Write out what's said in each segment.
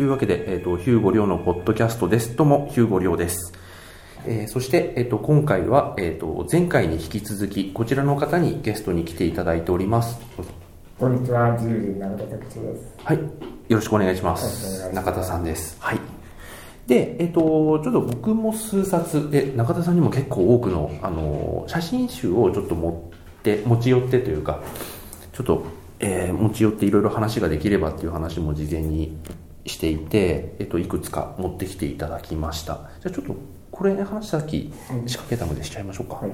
というわけで、えっ、と、ヒューゴリョウのポッドキャストです。どうも、ヒューゴリョウです。えーそして、えっ、と、今回は、えっ、と、前回に引き続き、こちらの方にゲストに来ていただいております。こんにちは、自由人永田拓司です。はい。よろしくお。願いします中田さんです。はい。で、えっ、と、ちょっと僕も数冊、で、中田さんにも結構多くの、あの、写真集をちょっと持って、持ち寄ってというか、ちょっと、えー持ち寄っていろいろ話ができればっていう話も事前にしていて、えっ、と、いくつか持ってきていただきました。じゃあちょっと、これ話さっき仕掛けたのでしちゃいましょうか。はい。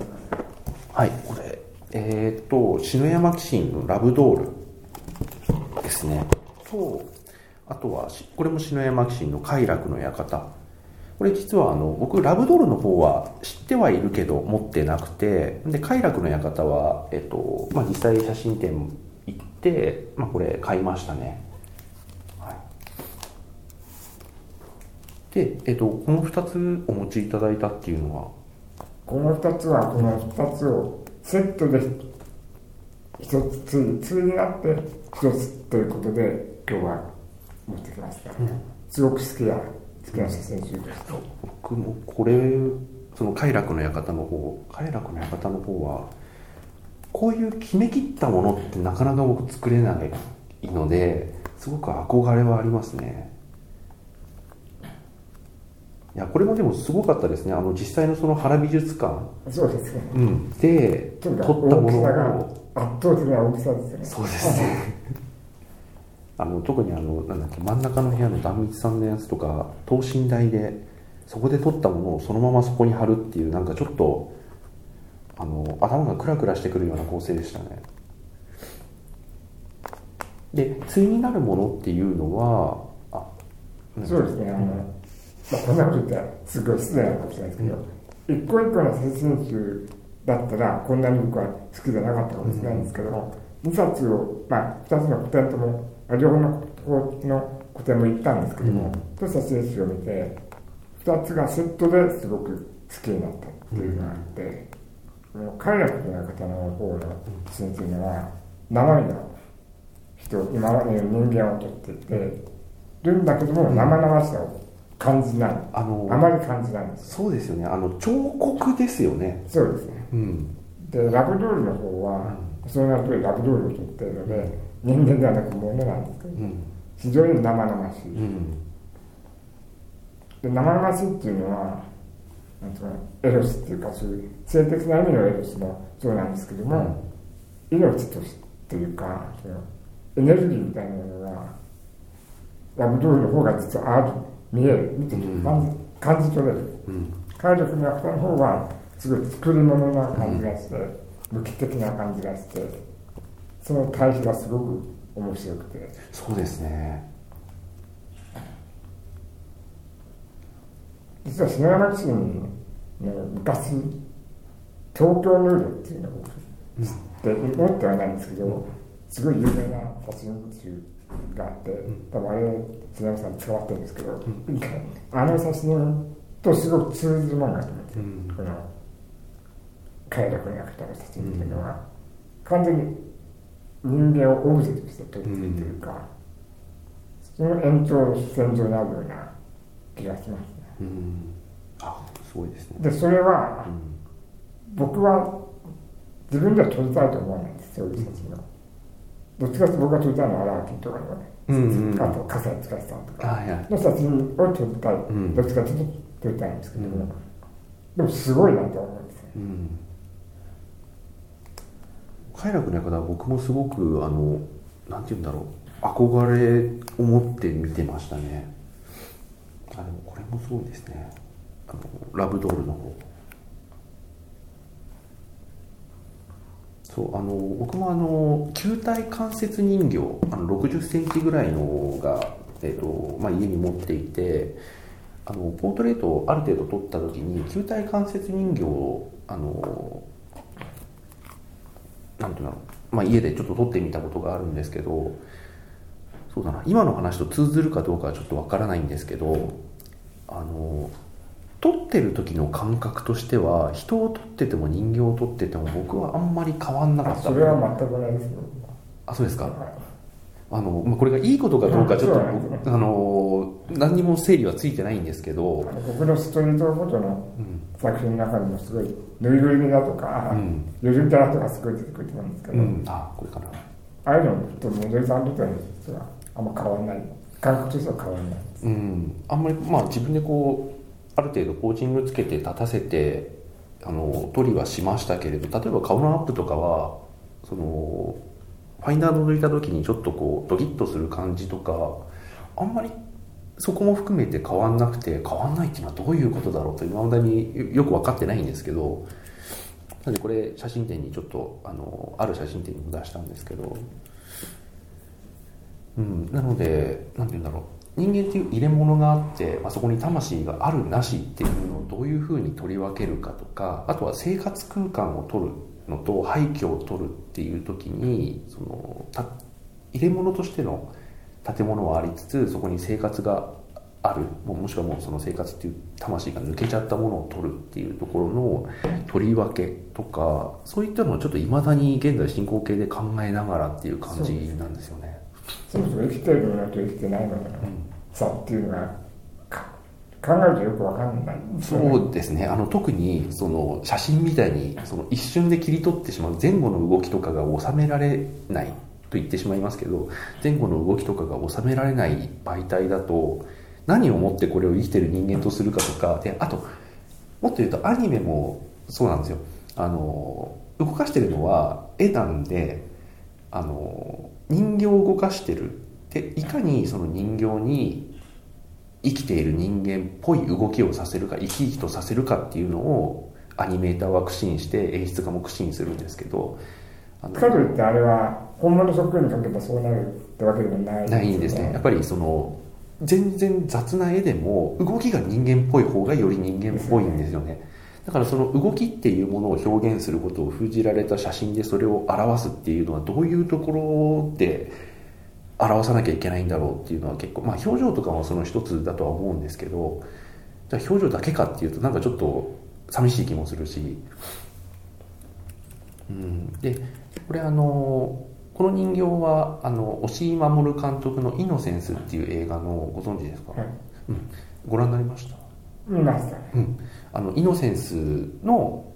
はい、これ、えーっと、篠山紀信のラブドールですね。と、あとは、しこれも篠山紀信の快楽の館。これ実はあの、僕、ラブドールの方は知ってはいるけど持ってなくて、で、快楽の館は、えっと、まあ、実際写真展行って、まあ、これ買いましたね。はい。で、えっと、この2つお持ちいただいたっていうのは、この二つは、この二つをセットで一つつい、ついになって一つということで、今日は持ってきました。すごく好きな、好きな写真集です。僕もこれその快楽の館の方快楽の館の方はこういう決めきったものってなかなか僕作れないのですごく憧れはありますねいやこれもでもすごかったですね。あの実際のその原美術館、そうですね。うん、で撮ったもの大きさがを圧倒的な大きさですよね。そうですね。あの特にあのなんだっけ真ん中の部屋の壇蜜さんのやつとか等身大でそこで撮ったものをそのままそこに貼るっていうなんかちょっとあの頭がクラクラしてくるような構成でしたね。で対になるものっていうのはあうんそうですね、あの、まあ、こんなこと言ったらすごい失礼なかもしれないですけど、一個一個の写真集だったら、こんなに僕は好きじゃなかったかもしれないんですけども、2冊を、まあ、2つの個展とも、あ両方の個の個展も行ったんですけども、と写真集を見て、2つがセットですごく好きになったっていうのがあって、この快楽の方の方の写真というのは、生身の人、今までの人間を撮っていて、るんだけども、生々しさを感じない。あのあまり感じないんです。そうですよね。あの彫刻ですよね。そうですね。うん。で、ラブドールの方は、その名の通りラブドールを撮っているので、人間ではなく物なんですけど、うん。非常に生々しい。うん。で生々しいっていうのは、なんていうかなエロスっていうか、そういう性的な意味のエロスもそうなんですけども、命としていうか、そのエネルギーみたいなものが、ラブドールの方が実はある、見える、見てて感じ感じ取れる。うん。体力の方の方はすごい作り物な感じがして、無機的な感じがしてその対比がすごく面白くて。そうですね。実は篠山紀信の昔東京ヌードっていうのを知って持ってはないんですけどすごい有名な写真集があって多分あれ篠山さんに捕まってるんですけど、あの写真とすごく通じるものがと思って、うん。この快楽の役の写真っていうのは、完全に人間をオブジェとして撮っているというか、その延長線上にあるような気がしますね。うん。あすごいですね。で、それはうん。僕は自分では撮りたいと思わないんです、そういう写真を。どっちかというと僕が撮りたいのは荒木とかのね、うんうん。あと笠井司さんとか。の写真を撮りたい、ん。どっちかというと撮りたいんですけども、うん。でもすごいなと思うんですよ。うん。快楽の館は僕もすごくあのなんて言うんだろう。憧れを持って見てましたね。あでもこれもすごいですね。あのラブドールの方そうあの僕もあの球体関節人形あの60センチぐらいのが、えっとまあ、家に持っていてあのポートレートをある程度撮った時に球体関節人形をあのなんていうの、まあ、家でちょっと撮ってみたことがあるんですけどそうだな今の話と通ずるかどうかはちょっとわからないんですけどあの撮ってる時の感覚としては人を撮ってても人形を撮ってても僕はあんまり変わんなかった。あそれは全くないです。よ。あそうですか。はいあの、まあ、これがいいことかどうかちょっと、あの何にも整理はついてないんですけど。僕のストリートフォトのうん作品の中にもすごいぬいぐるみだとか、うん。ゆるキャラとかすごい出てくると思うんですけど、うん、あこれかなああいうのとモデルさんとしてはあんま変わらない。感覚としては変わらないうん、あんまりまあ自分でこうある程度コーチングつけて立たせてあの取りはしましたけれど例えば顔のアップとかはそのファインダー覗いた時にちょっとこうドキッとする感じとかあんまりそこも含めて変わんなくて変わんないっていうのはどういうことだろう？と今までによく分かってないんですけどなのでこれ写真展にちょっとあのある写真展にも出したんですけどうん、なので、なんて言うんだろう、人間っていう入れ物があって、まあ、そこに魂があるなしっていうのをどういうふうに取り分けるかとか、あとは生活空間を取るのと廃墟を取るっていう時に、その入れ物としての建物はありつつ、そこに生活がある、もしくはもうその生活っていう魂が抜けちゃったものを取るっていうところの取り分けとか、そういったのをちょっと未だに現在進行形で考えながらっていう感じなんですよね。そもそも生きてるのと生きてないのの差っていうのが考えるとよくわかんない。そうですね。あの特にその写真みたいにその一瞬で切り取ってしまう前後の動きとかが収められないと言ってしまいますけど前後の動きとかが収められない媒体だと何をもってこれを生きてる人間とするかとかであともっと言うとアニメもそうなんですよ。あの動かしてるのは絵なんであの人形を動かしてる。でいかにその人形に生きている人間っぽい動きをさせるか生き生きとさせるかっていうのをアニメーターは苦心して演出家も苦心するんですけどあのかといってあれは本物そっくりに描けばそうなるってわけでもないないんですね。やっぱりその全然雑な絵でも動きが人間っぽい方がより人間っぽいんですよねだからその動きっていうものを表現することを封じられた写真でそれを表すっていうのはどういうところで表さなきゃいけないんだろうっていうのは結構まあ表情とかもその一つだとは思うんですけどじゃあ表情だけかっていうとなんかちょっと寂しい気もするし。うん。でこれあのこの人形はあの押井守監督の「イノセンス」っていう映画のご存知ですか、はい。うん、ご覧になりました？見ました。ねうん、あのイノセンスの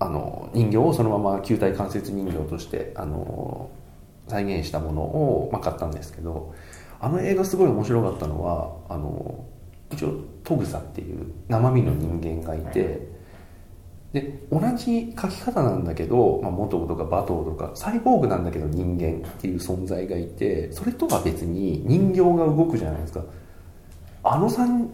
あの人形をそのまま球体関節人形としてあの再現したものを、まあ、買ったんですけどあの映画すごい面白かったのはあの一応トグサっていう生身の人間がいてで同じ描き方なんだけど、まあ、モトとかバトーとかサイボーグなんだけど人間っていう存在がいてそれとは別に人形が動くじゃないですか。あの三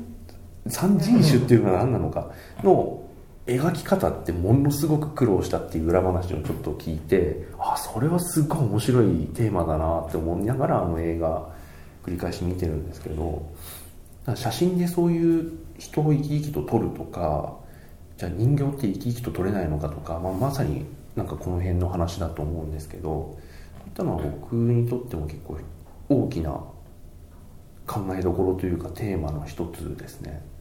三人種っていうのが何なのかの描き方ってものすごく苦労したっていう裏話をちょっと聞いてあそれはすごい面白いテーマだなって思いながらあの映画繰り返し見てるんですけど写真でそういう人を生き生きと撮るとかじゃあ人形って生き生きと撮れないのかとか、まあ、まさになんかこの辺の話だと思うんですけどそういったのは僕にとっても結構大きな考えどころというかテーマの一つですね。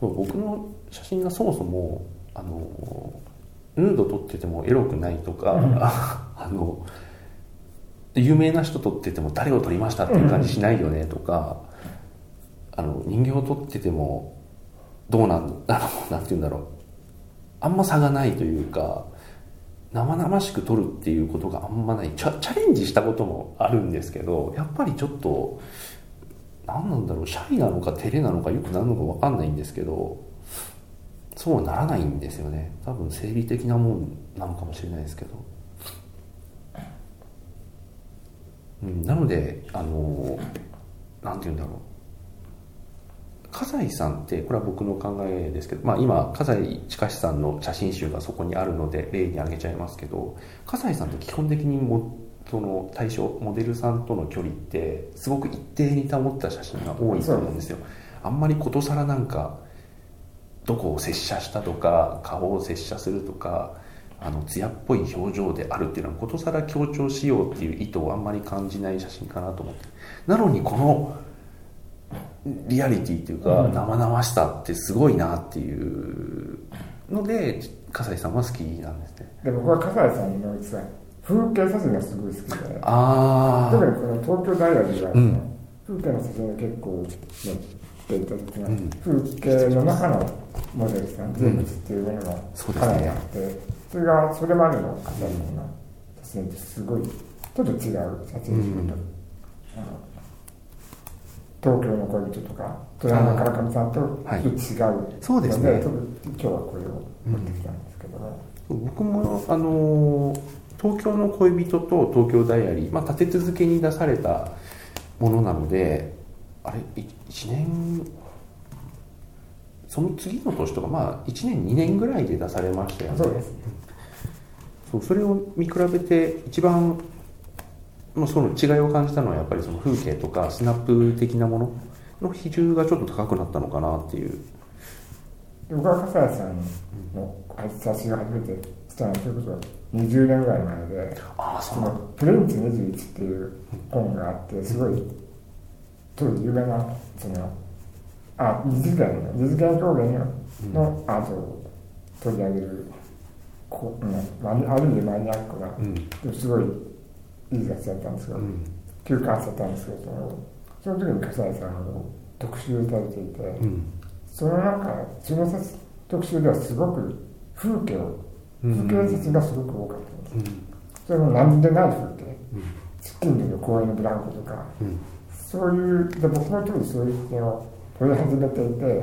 僕の写真がそもそもあのヌード撮っててもエロくないとか、うん。あの有名な人撮ってても誰を撮りましたっていう感じしないよねとか、あの人形を撮っててもどうなん あのなんて言うんだろう。あんま差がないというか生々しく撮るっていうことがあんまない。チャチャレンジしたこともあるんですけどやっぱりちょっと何なんだろうシャイなのか照れなのかよくなるのか分かんないんですけどそうはならないんですよね。多分生理的なもんなのかもしれないですけど、うん、なのであのなんて言うんだろう。笠井さんってこれは僕の考えですけど、まあ、今笠井近さんの写真集がそこにあるので例に挙げちゃいますけど笠井さんって基本的にもその対象モデルさんとの距離ってすごく一定に保った写真が多いと思うんですよ。あんまりことさらなんかどこを接写したとか顔を接写するとかあの艶っぽい表情であるっていうのはことさら強調しようっていう意図をあんまり感じない写真かなと思って。なのにこのリアリティっていうか、うん。生々しさってすごいなっていうので笠井さんは好きなんですね。で僕は笠井さんの実は風景写真がすごい好きで。あ特にこの東京ダイヤリーは、うん。風景の写真が結構載っていた時が、うん。風景の中のモデルさん人物っていうものがかなりあって、それがそれまでの方々の写真とすごいちょっと違う写真集と、東京の恋人とか富山からかみさんとちょっと違う。そうですね。今日はこれを持ってきたんですけど。も、僕もあのー東京の恋人と東京ダイアリー、まあ、立て続けに出されたものなのであれ1年その次の年とかまあ1年2年ぐらいで出されましたよね。そうですそうそれを見比べて一番まあその違いを感じたのはやっぱりその風景とかスナップ的なものの比重がちょっと高くなったのかなっていう。で僕は笠谷さんの写真を初めてしたのはそれこそ20年ぐらい前でああその「プレンツ21」っていう本があってすごい当時有名なそのあ二次元の二次元表現のアートを取り上げるこう、うんある意味マニアックなうん。すごいいい雑誌だったんですけど、うん。休刊してたんですけどそのその時に笠谷さんを特集されていて、うん。その中その特集ではすごく風景をうん。風景写真がすごく多かったんです、うん。それも何でない風景うん。近所の公園のブランコとか。うん。そういうで僕も当時そういうのを撮り始めていて、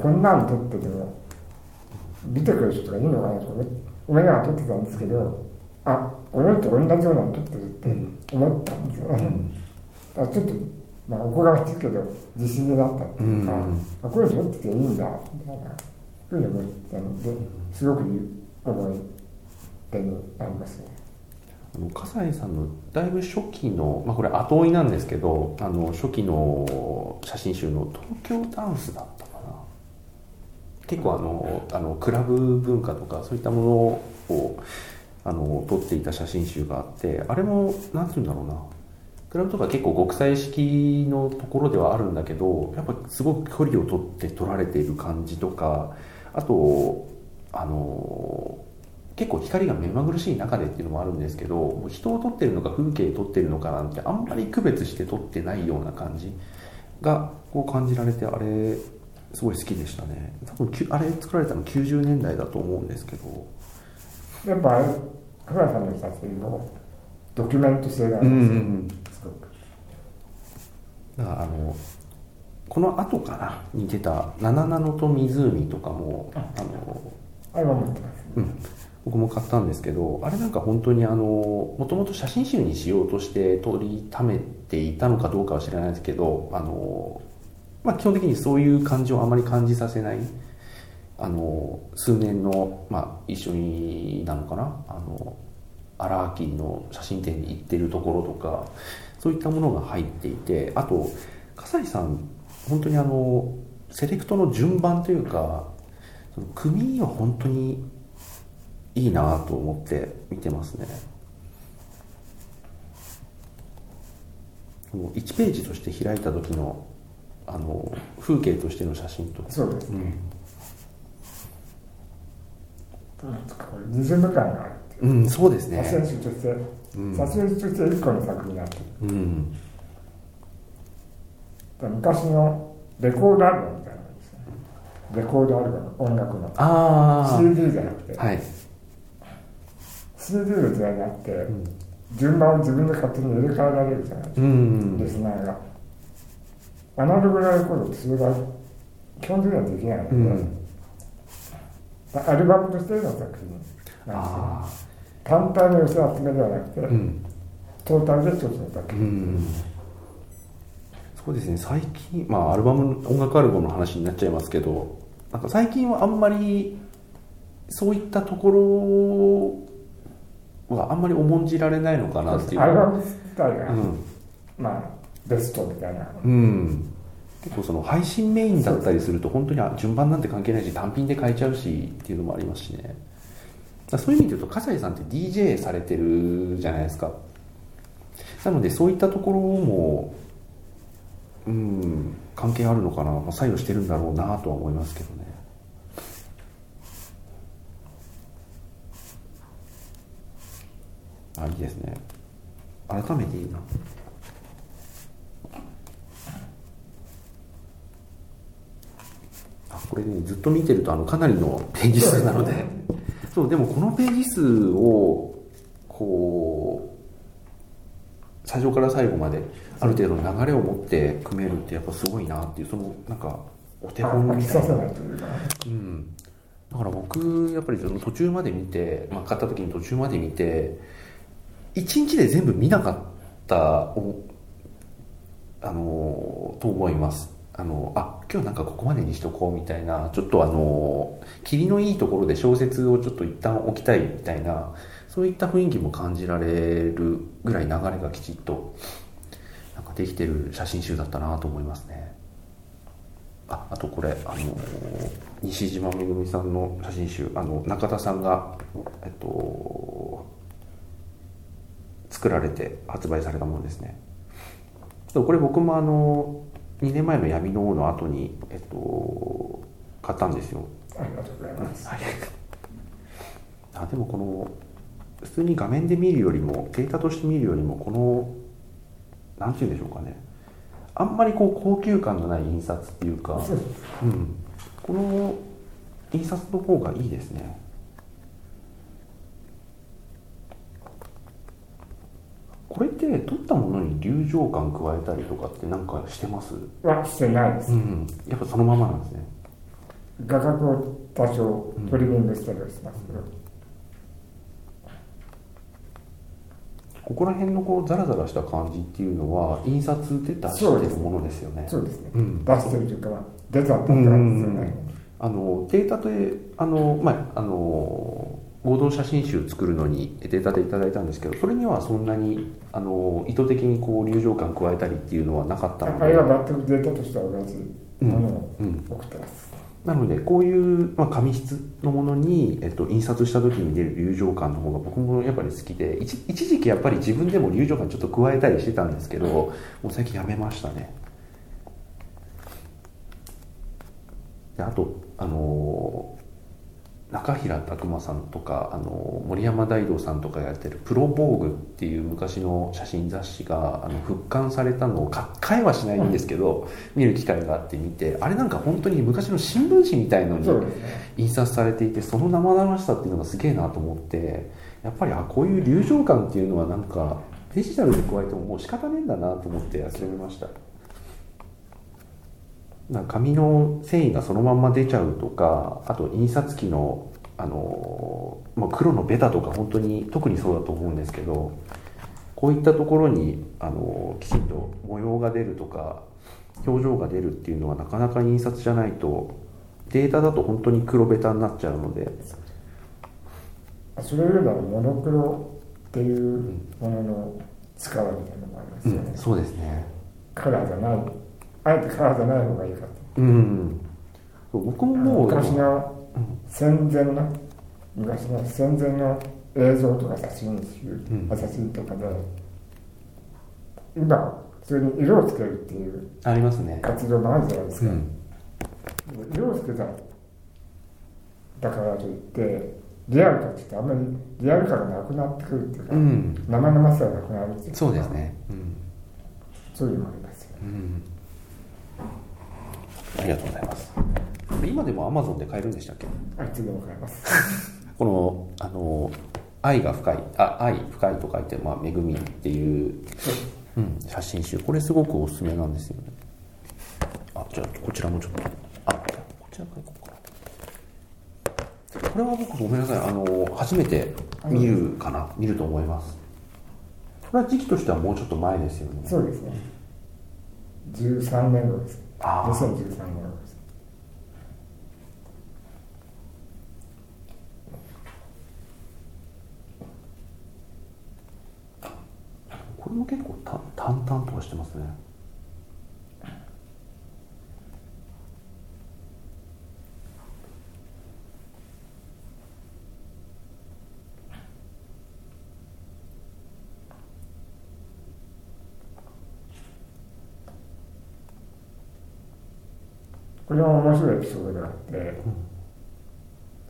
こんなん撮ってても見てくれる人がいるのかなとか思いながら撮ってたんですけどあ俺と同じようなの撮ってるって思ったんですよ、だからちょっと、まあ、おこがましいけど自信になったっていうか、うん。あこういうの撮ってていいんだみたいなふうに思ったのですごくいい思い出になりますね。あの笠井さんのだいぶ初期の、まあ、これ後追いなんですけどあの初期の写真集の東京ダンスだったかな結構あのあのクラブ文化とかそういったものをあの撮っていた写真集があってあれもなんて言うんだろうなクラブとか結構極彩式のところではあるんだけどやっぱすごく距離を取って撮られている感じとかあとあの結構光が目まぐるしい中でっていうのもあるんですけど人を撮ってるのか風景撮ってるのかなんてあんまり区別して撮ってないような感じがこう感じられてあれすごい好きでしたね。多分あれ作られたの90年代だと思うんですけど。やっぱあれ倉さんの写真のドキュメント性があるんですよ、すごく。だからあのこの後かなに出た「七ナノと湖」とかもあのあれは持ってます。うん、僕も買ったんですけどあれなんか本当にあのもともと写真集にしようとして取りためていたのかどうかは知らないですけどあの、まあ、基本的にそういう感じをあまり感じさせないあの数年の、まあ、一緒になのかな？あの荒木の写真展に行ってるところとかそういったものが入っていてあと笠井さん本当にあのセレクトの順番というかその組は本当にいいなと思って見てますねもう1ページとして開いた時のあの風景としての写真とそうです。うん、なんとかこれ感があるう。うん、そうです写真として、うん写真集として一個の作品になってる。うん昔のレコードアルバムみたいなのですね。レコードアルバム、音楽の。あ CD じゃなくて、あはい。CD の時代になって、ん。順番を自分で勝手に入れ替えられるじゃないですか、うん。リスナーが。アナログのレコードってそれが基本的にはできないので、うん。アルバムとしての作品なんですよ。あ単体の寄せ集めではなくて、あうん。トータルで一つの作う品。んそうですね。最近まあアルバム音楽アルバムの話になっちゃいますけどなんか最近はあんまりそういったところはあんまり重んじられないのかなっていう。アルバム自体が、うん。まあ、ベストみたいな。うん、結構その配信メインだったりすると本当にあ順番なんて関係ないし単品で変えちゃうしっていうのもありますしね。そういう意味で言うと笠井さんって DJ されてるじゃないですか。なのでそういったところもうん関係あるのかな、まあ、作用してるんだろうなとは思いますけどね。あいいですね。改めていいな。あこれねずっと見てるとあのかなりのページ数なので。そうでもこのページ数をこう最初から最後まである程度流れを持って組めるってやっぱすごいなっていうそのなんかお手本みたいなうん、だから僕やっぱりその途中まで見て、まあ、買った時に途中まで見て1日で全部見なかったあのと思います。あのあ今日なんかここまでにしとこうみたいなちょっとあの霧のいいところで小説をちょっと一旦置きたいみたいなそういった雰囲気も感じられるぐらい流れがきちっとできてる写真集だったなと思いますね。ああとこれ、あのー西島めぐみさんの写真集。あの中田さんが、えっと、作られて発売されたものですね。これ僕もあの2年前の闇の王の後に、えっと、買ったんですよ。ありがとうございます。あでもこの普通に画面で見るよりもデータとして見るよりもこのなんて言うんでしょうかね。あんまりこう高級感のない印刷っていうかそうん、この印刷の方がいいですね。これって撮ったものに流浄感加えたりとかってなんかしてます？はしてないです。うん。やっぱそのままなんですね。画角を多少トリミングしたりはしますけど、ここら辺のこうザラザラした感じっていうのは印刷で出してるものですよね。そうですね、うん。出してるというか、まあ、出たって感じですよね、あのデータであの、まあ、あの合同写真集作るのにデータでいただいたんですけどそれにはそんなにあの意図的にこう流浄感加えたりっていうのはなかったので。あれは全くデータとしては同じものをうん、送ってます、なのでこういう、まあ、紙質のものに、えっと、印刷した時に出る流浄感の方が僕もやっぱり好きで一時期やっぱり自分でも流浄感ちょっと加えたりしてたんですけどもう最近やめましたね。であとあの中平拓磨さんとかあの森山大道さんとかやってる「プロボーグ」っていう昔の写真雑誌があの復刊されたのをか買えはしないんですけど、見る機会があって見てあれなんか本当に昔の新聞紙みたいのに印刷されていてその生々しさっていうのがすげえなと思ってやっぱりあこういう流浄感っていうのはなんかデジタルで加えてももう仕方ねえんだなと思って諦めました紙の繊維がそのまんま出ちゃうとかあと印刷機のあの、まあ、黒のベタとか本当に特にそうだと思うんですけどこういったところにあのきちんと模様が出るとか表情が出るっていうのはなかなか印刷じゃないとデータだと本当に黒ベタになっちゃうので。それよりはモノクロっていうものの力みたいなのもありますよね、うん、そうですね。カラーじゃないあえてカラーじゃない方がいいかと。うん。僕ももう。昔の戦前の昔の戦前の映像とか写真集、ん。写真とかで今普通に色をつけるっていうありますね。活動もあるじゃないですか、うん。色をつけただからといってリアルかって言ってあんまりリアル感がなくなってくるっていうか、うん。生々しさがなくなるっていうか。そうですね。うん。そういうのもありますよね。うんありがとうございます。今でもアマゾンで買えるんでしたっけ？あいつでも買えます。このあの愛が深いあ愛深いと書いて、まあ、恵みっていう、うん、写真集。これすごくおすすめなんですよね。あじゃあこちらもちょっと。あこちらからいこうか。なこれは僕ごめんなさい。あの初めて見るかな。見ると思います。これは時期としてはもうちょっと前ですよね。そうですね。13年後ですあー。2013年これも結構た淡々とはしてますね。これも面白いエピソードがあって、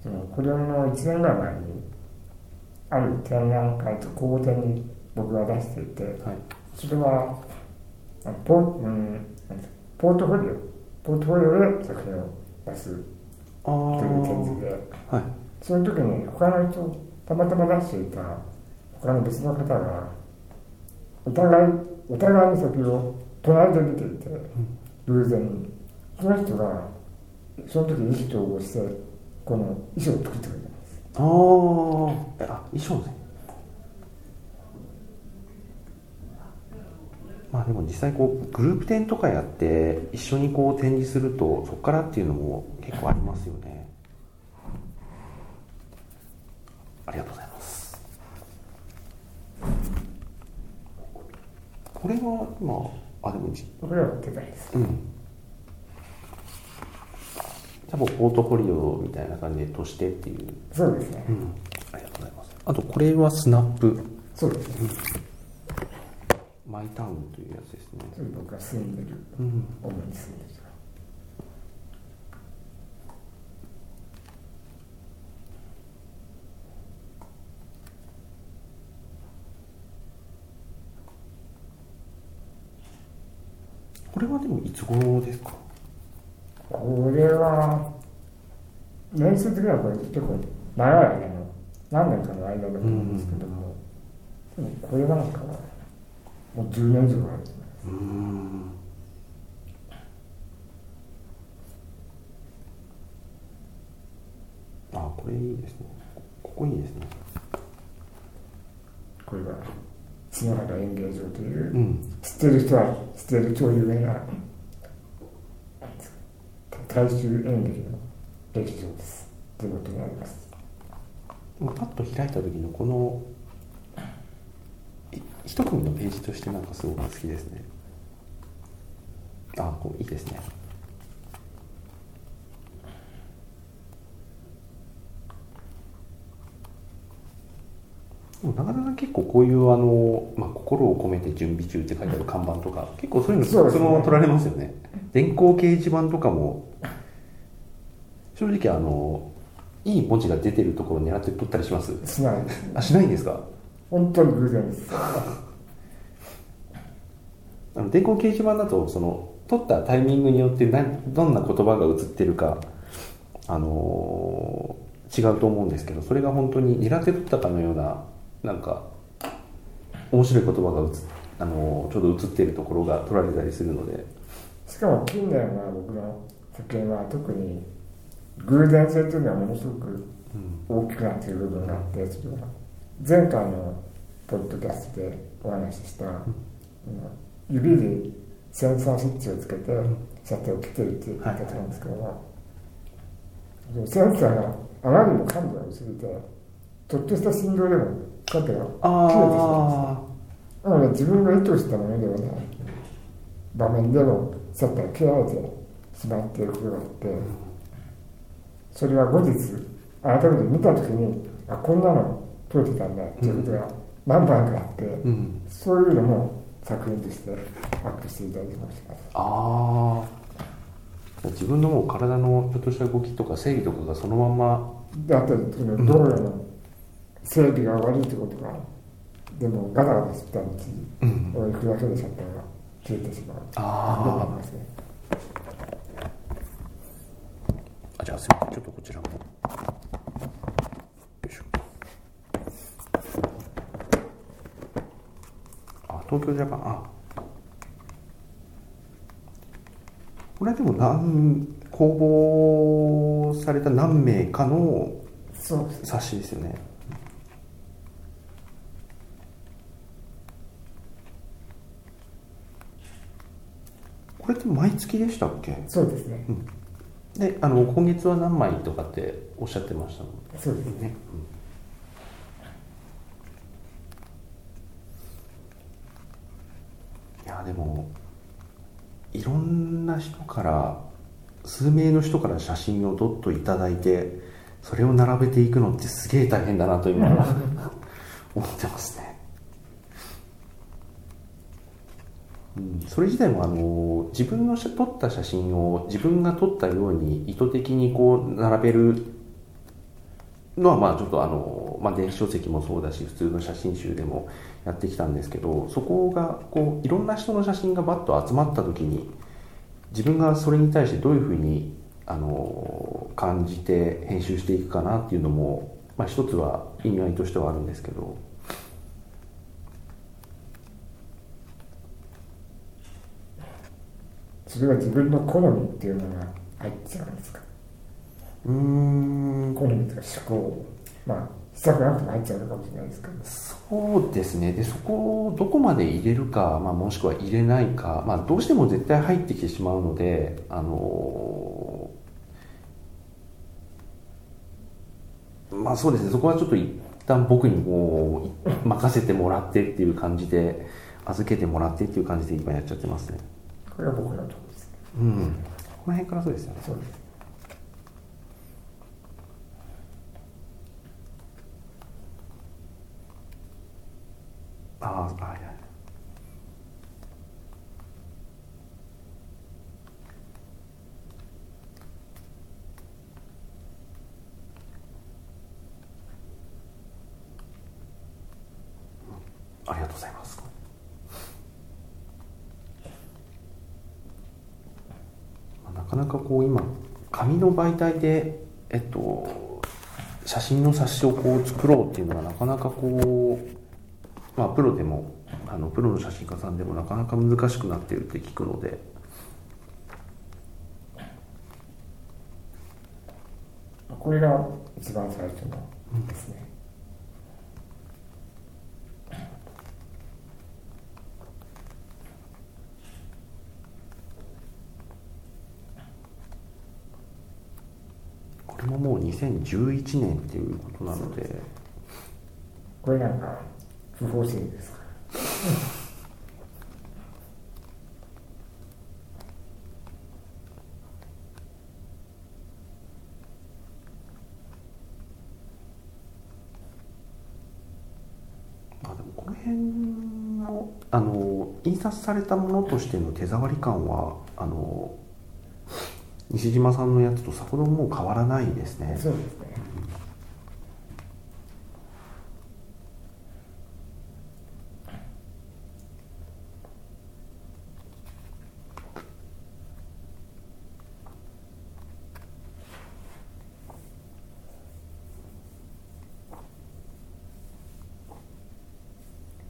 そのこれの1年ぐらい前にある展覧会と公展に僕が出していてはい。それはポ,、うん、ポートフォリオポートフォリオで作品を出すあという展示ー。ではい。その時に他の人たまたま出していた他の別の方がお互いお互いの作品を隣で見ていて偶然にその人がその時意気投合してこの衣装を作ってくれたんです。ああ衣装ね。まあでも実際こうグループ展とかやって一緒にこう展示するとそこからっていうのも結構ありますよね。ありがとうございます。これは今あでもじこれは売ってないです。うんじゃあもうポートフォリオみたいな感じでとしてっていう。そうですね。うん、ありがとうございます。あと、これはスナップ、そうですね。マイタウンというやつですね。僕が住んでるうん、主に住んでるこれはでもいつ頃ですか？これは年数的には。これ結構長い間の何年かの間だと思うんですけども、でもこれなんかは。もう10年以上あると思いますうん。あ、これいいですね。ここいいですね。これは。篠原演芸場という、うん。知ってる人は。知ってる超有名な大衆演劇の劇場ですということになりますパッと開いた時のこの、い一組のページとしてなんかすごく好きですね。あ、こういいですね。なかなか結構こういうあの、まあ、心を込めて準備中って書いてある看板とか結構そういうのそのまま取られますよね電光掲示板とかも正直あのいい文字が出てるところを狙って取ったりします？しない。あしないんですか？本当に偶然です。あの電光掲示板だとその取ったタイミングによって何どんな言葉が映ってるか、あのー違うと思うんですけどそれが本当に狙って取ったかのようななんか面白い言葉が映っ、あのーちょうど映ってるところが取られたりするのでしかも近年は僕の作品は特に偶然性というのはものすごくうん大きくなっている部分があってそれは前回のポッドキャストでお話しした、指にセンサースイッチをつけてシャッターを切ってるっていう言い方なんですけども、センサーがあまりにも感度が薄すぎてちょっとした振動でもシが切れてしまうんです。あなので自分が意図したものではない。場面でもシャッターが切られてしまっていることがあってそれは後日改めて見た時にあこんなの撮れてたんだっていうことが何番かあって、あうん。そういうのも作品としてアップしていただきましたああ自分のもう体のちょっとした動きとか整理とかがそのまんま。であとその道路の整備が悪いってことがでもガタガタした道うん。を行くだけでシャッターが消えてしまうああねあじゃあすみませんちょっとこちらもよいしょあ東京ジャパンあこれはでも何公募された何名かの冊子ですよねこれって毎月でしたっけ？そうですね。であの今月は何枚とかっておっしゃってましたもん。そうですね。ね、いやでもいろんな人から数名の人から写真をどっといただいてそれを並べていくのってすげえ大変だなと今 思ってますね、それ自体もあの自分の撮った写真を自分が撮ったように意図的にこう並べるのはまあちょっとあの、まあ、電子書籍もそうだし普通の写真集でもやってきたんですけどそこがこういろんな人の写真がバッと集まった時に自分がそれに対してどういうふうにあの感じて編集していくかなっていうのも、まあ、一つは意味合いとしてはあるんですけど。それは自分の好みっていうのが入っちゃうんですか？うーん。好みというか思考まあしたくなくても入っちゃうのかもしれないですけどそうですね。でそこをどこまで入れるか、まあ、もしくは入れないか、まあ、どうしても絶対入ってきてしまうのであのまあそうですね。そこはちょっと一旦僕にもう任せてもらってっていう感じで預けてもらってっていう感じで今やっちゃってますね。これは僕のとうん。この辺からそうですよね。そうです。ああはいはいありがとうございますまあなかこう今紙の媒体でえっと写真の冊子をこう作ろうっていうのはなかなかこうまあプロでもあのプロの写真家さんでもなかなか難しくなっているって聞くので。これが一番最初のですね、これももう2011年っていうことなので。これなんか不法侵ですか？まあでもこの辺のあの印刷されたものとしての手触り感はあの西島さんのやつとさほどもう変わらないですね。そうですね。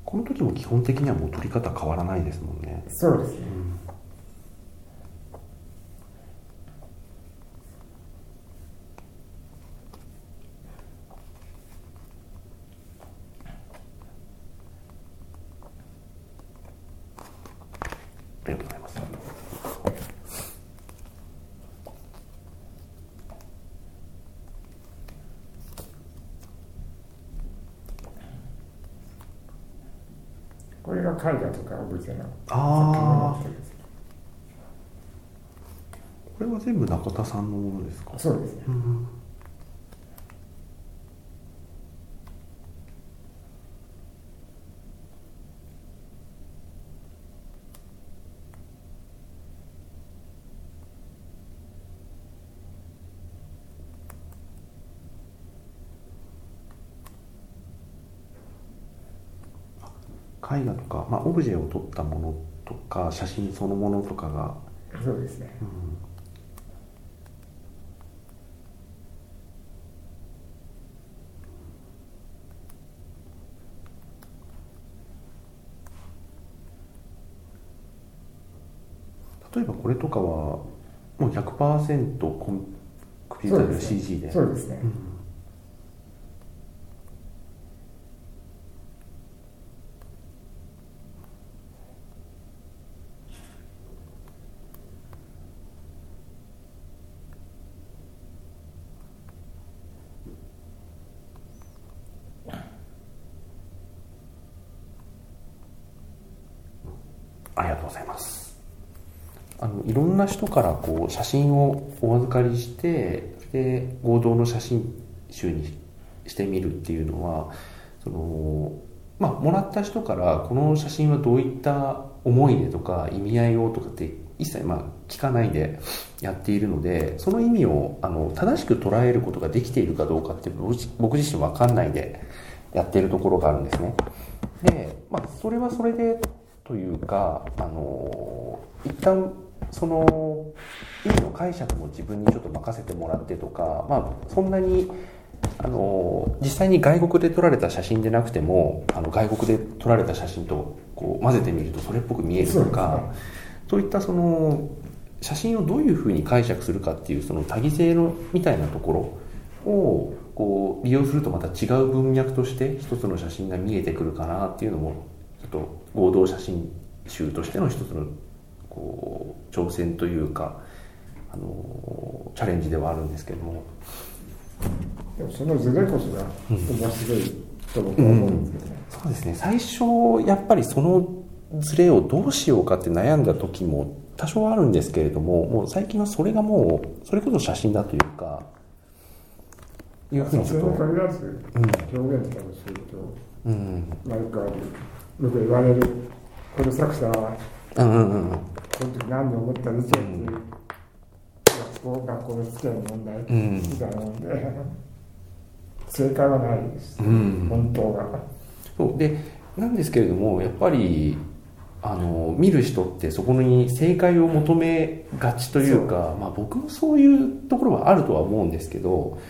この時も基本的にはもう撮り方変わらないですもんね。そうですね、ありがとうございますこれが絵画とかオブジェのあこれは全部中田さんのものですか？そうですね。うん絵画とか、まあ、オブジェを撮ったものとか写真そのものとかが、そうですね。うん。例えばこれとかはもう100%コンピューターで CG で。そうですね。うんありがとうございますあのいろんな人からこう写真をお預かりしてで合同の写真集にしてみるっていうのはそのまあもらった人からこの写真はどういった思い出とか意味合いをとかって一切まあ聞かないでやっているのでその意味をあの正しく捉えることができているかどうかって僕自身分かんないでやっているところがあるんですね。で、まあ、それはそれでというかあの一旦その意味の解釈も自分にちょっと任せてもらってとか、まあ、そんなにあの実際に外国で撮られた写真でなくてもあの外国で撮られた写真とこう混ぜてみるとそれっぽく見えるとかそう,、いったその写真をどういうふうに解釈するかっていうその多義性のみたいなところをこう利用するとまた違う文脈として一つの写真が見えてくるかなっていうのもちょっと合同写真集としての一つのこう挑戦というかあのチャレンジではあるんですけども。でもそのズレこそが面白いと僕は思うんですけどね、うん、そうですね。最初やっぱりそのズレをどうしようかって悩んだ時も多少あるんですけれどももう最近はそれがもうそれこそ写真だというか。いうふうにちょっと限らず表現とかをすると、うん、何かよく言われるこの作者は、うんうんうん、この時何で思ったんでしょうっていう、うん、学校学校の付き合いの問題。みたいなので、うん、正解はないです、うん、本当が。そう。でなんですけれどもやっぱりあの見る人ってそこに正解を求めがちというかまあ、僕もそういうところはあるとは思うんですけど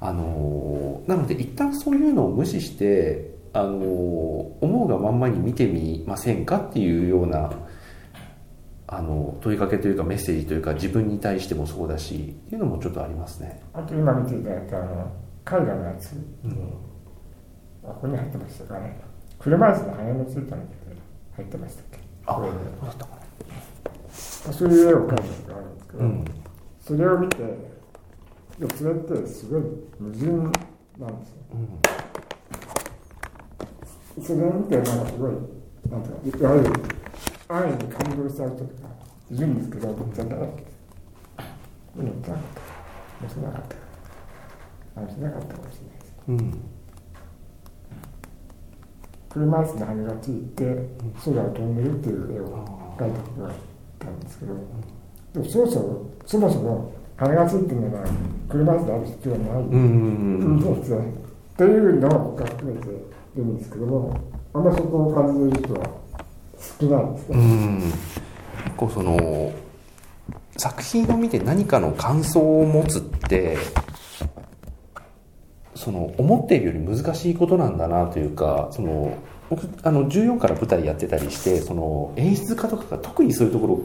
あのなので一旦そういうのを無視してあの思うがまんまに見てみませんかっていうようなあの問いかけというかメッセージというか自分に対してもそうだしっていうのもちょっとありますね。あと今見ていただいたあの絵画のやつ、うん、あここに入ってましたかね。車椅子の羽のついたの入ってましたっけ？あそうだったかなそういう絵を描いたことがあるんですけど、うん、それを見てそれってすごい矛盾なんですよ、うん、それを見てなんかすごいなんていうかいわゆる安易に感動しちゃう人とかいるんですけななかった。もしなかったあしなかったかもしれないです、うん。車椅子の羽がついて空を飛んでるっていう絵を描いたことがあったんですけど。でもそもそもそもそも羽がついてるのは車椅子である必要はない。んですよっていうのを僕は含めてるんですけどもあんまりそこを感じる人は少ないですね。うんこうその作品を見て何かの感想を持つってその思っているより難しいことなんだなというかその僕あの14から舞台やってたりしてその演出家とかが特にそういうところ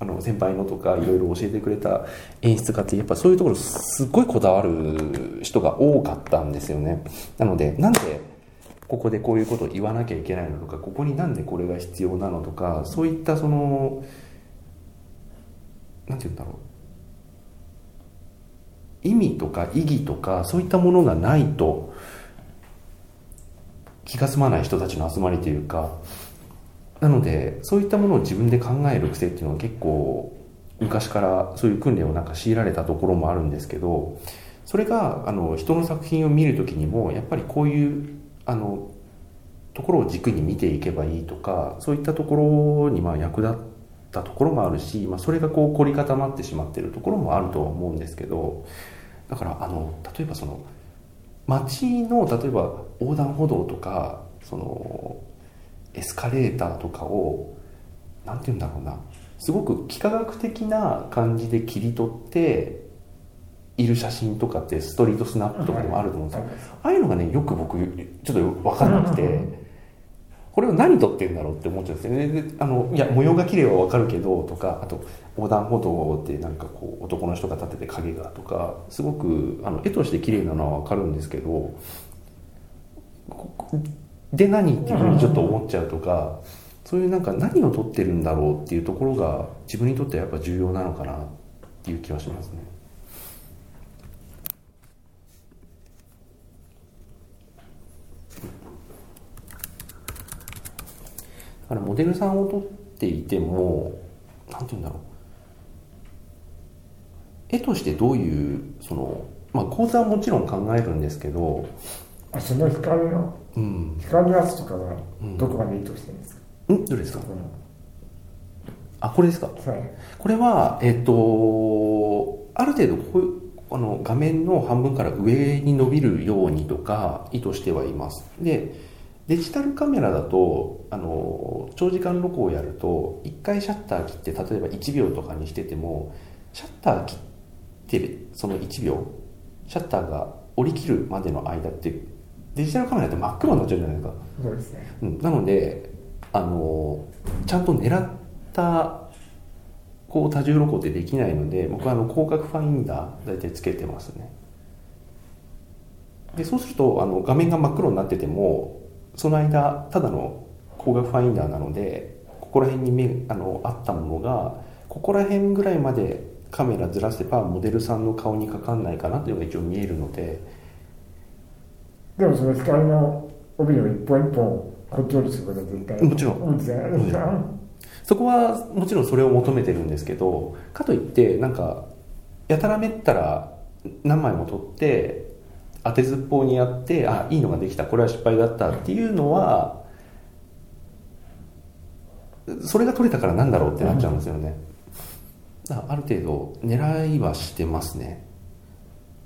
あの先輩のとかいろいろ教えてくれた演出家ってやっぱそういうところすっごいこだわる人が多かったんですよねなのでなんでここでこういうことを言わなきゃいけないのとかここになんでこれが必要なのとかそういったその何て言うんだろう。意味とか意義とかそういったものがないと気が済まない人たちの集まりというかなのでそういったものを自分で考える癖っていうのは結構昔からそういう訓練をなんか強いられたところもあるんですけどそれがあの人の作品を見る時にもやっぱりこういうあのところを軸に見ていけばいいとかそういったところにま役立ったところもあるし、まあ、それがこう凝り固まってしまってるところもあるとは思うんですけどだからあの例えばその街の例えば横断歩道とかそのエスカレーターとかを何て言うんだろうなすごく幾何学的な感じで切り取っている写真とかってストリートスナップとかでもあると思うんですよ、ああいうのがねよく僕ちょっと分かんなくて。これは何撮ってるんだろうって思っちゃうんですよねであのいや模様が綺麗はわかるけどとかあと横断歩道ってなんかこう男の人が立てて影がとかすごくあの絵として綺麗なのはわかるんですけどで何っていうふうにちょっと思っちゃうとかそういうなんか何を撮ってるんだろうっていうところが自分にとってはやっぱ重要なのかなっていう気はしますね。だからモデルさんを撮っていても何て言うんだろう。絵としてどういうそのまあ構図はもちろん考えるんですけどあその光の、うん、光のやつとかはどこまでいいとしてるんですか、うん、どれですか？あこれですか？はい。これはえっ、とある程度こうあの画面の半分から上に伸びるようにとか意図してはいます。でデジタルカメラだとあの長時間録音をやると1回シャッター切って例えば1秒とかにしててもシャッター切ってるその1秒シャッターが降り切るまでの間ってデジタルカメラって真っ黒になっちゃうじゃないですか。そうですね。うん、なのであのちゃんと狙ったこう多重録音ってできないので僕はあの広角ファインダー大体つけてますね。でそうするとあの画面が真っ黒になっててもその間ただの広角ファインダーなのでここら辺に目あのあったものがここら辺ぐらいまでカメラずらせばモデルさんの顔にかかんないかなっていうのが一応見えるのででもその光の帯を一本一本コントロールすることは絶対もちろん多いですよね。ですかそこはもちろんそれを求めてるんですけどかといってなんかやたらめったら何枚も撮って当てずっぽうにやってあいいのができたこれは失敗だったっていうのはそれが取れたからなんだろうってなっちゃうんですよね。だからある程度狙いはしてますね。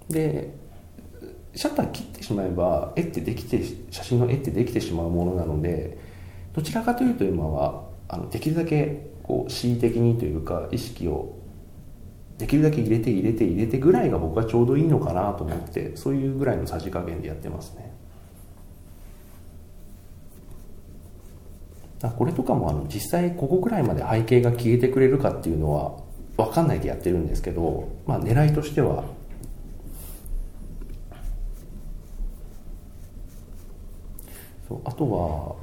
でシャッター切ってしまえば絵ってできて写真の絵ってできてしまうものなのでどちらかというと今はあのできるだけこう恣意的にというか意識をできるだけ入れて入れて入れてぐらいが僕はちょうどいいのかなと思ってそういうぐらいのさじ加減でやってますね。これとかもあの実際ここぐらいまで背景が消えてくれるかっていうのは分かんないでやってるんですけど、まあ、狙いとしてはそうあとは、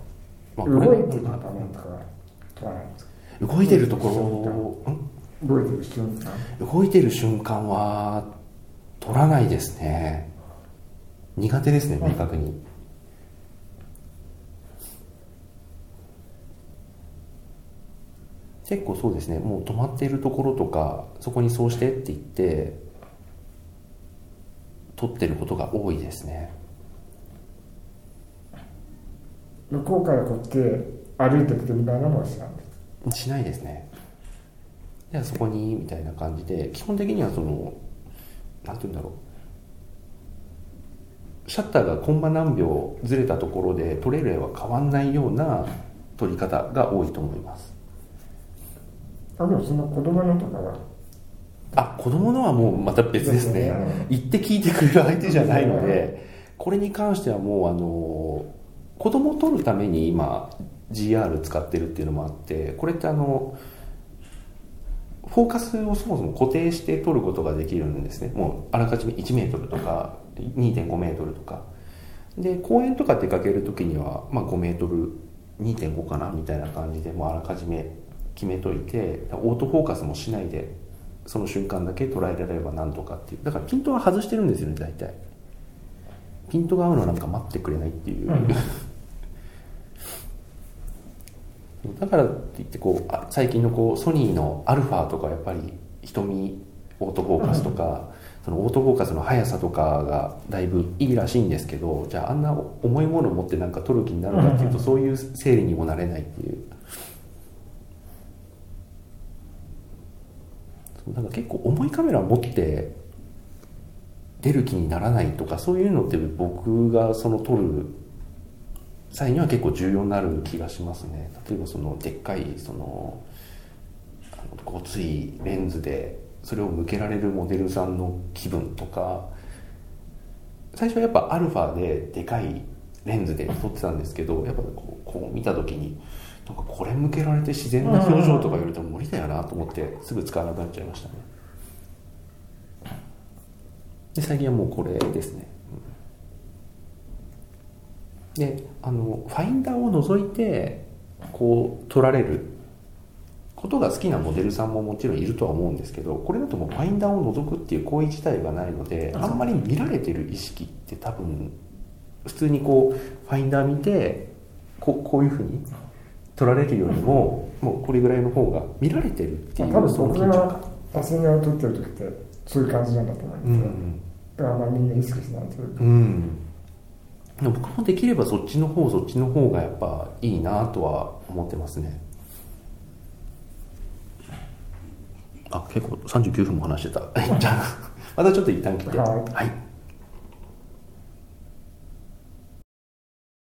まあ、これ動いてるとか問わないんですか？動いてるところん？動いてる瞬間。動いてる瞬間は撮らないですね。苦手ですね明確に。結構そうですね。もう止まっているところとかそこにそうしてって言って撮ってることが多いですね。向こうからこうやって歩いてきてみたいなのはしない。しないですねではそこにみたいな感じで基本的にはそのなんて言うんだろう。シャッターがコンマ何秒ずれたところで撮れる絵は変わんないような撮り方が多いと思います。あでもその子供のとかは？あ子供のはもうまた別ですね。言って聞いてくれる相手じゃないのでこれに関してはもうあの子供を撮るために今 GR 使ってるっていうのもあってこれってあのフォーカスをそもそも固定して撮ることができるんですね。もうあらかじめ1メートルとか2.5メートルとか。で公園とか出かける時には、まあ、5メートル2.5かなみたいな感じでもうあらかじめ決めといてオートフォーカスもしないでその瞬間だけ捉えられればなんとかっていう。だからピントは外してるんですよね大体。ピントが合うのなんか待ってくれないっていう、うん。だからって言ってこうあ最近のこうソニーのアルファとかやっぱり瞳オートフォーカスとか、そのオートフォーカスの速さとかがだいぶいいらしいんですけどじゃああんな重いものを持ってなんか撮る気になるかっていうと、そういう整理にもなれないっていう。なんか結構重いカメラを持って出る気にならないとかそういうのって僕がその撮る際には結構重要になる気がしますね。例えばそのでっかいそのごついレンズでそれを向けられるモデルさんの気分とか最初はやっぱアルファででかいレンズで撮ってたんですけどやっぱこうこう見た時になんかこれ向けられて自然な表情とか言われても無理だよなと思ってすぐ使わなくなっちゃいましたね。で最近はもうこれですね。であのファインダーを除いてこう撮られることが好きなモデルさんももちろんいるとは思うんですけどこれだともうファインダーを除くっていう行為自体がないのであんまり見られてる意識って多分普通にこうファインダー見てこうこういうふうに撮られるよりももうこれぐらいの方が見られてるっていう多分その僕がを撮ってる時ってそういう感じなんだと思うんですよ、うんだからあんまりみんな意識しないというか。うんでも僕もできればそっちの方そっちの方がやっぱいいなとは思ってますね。あ結構39分も話してた。じゃあまたちょっと一旦来て。はい、はい。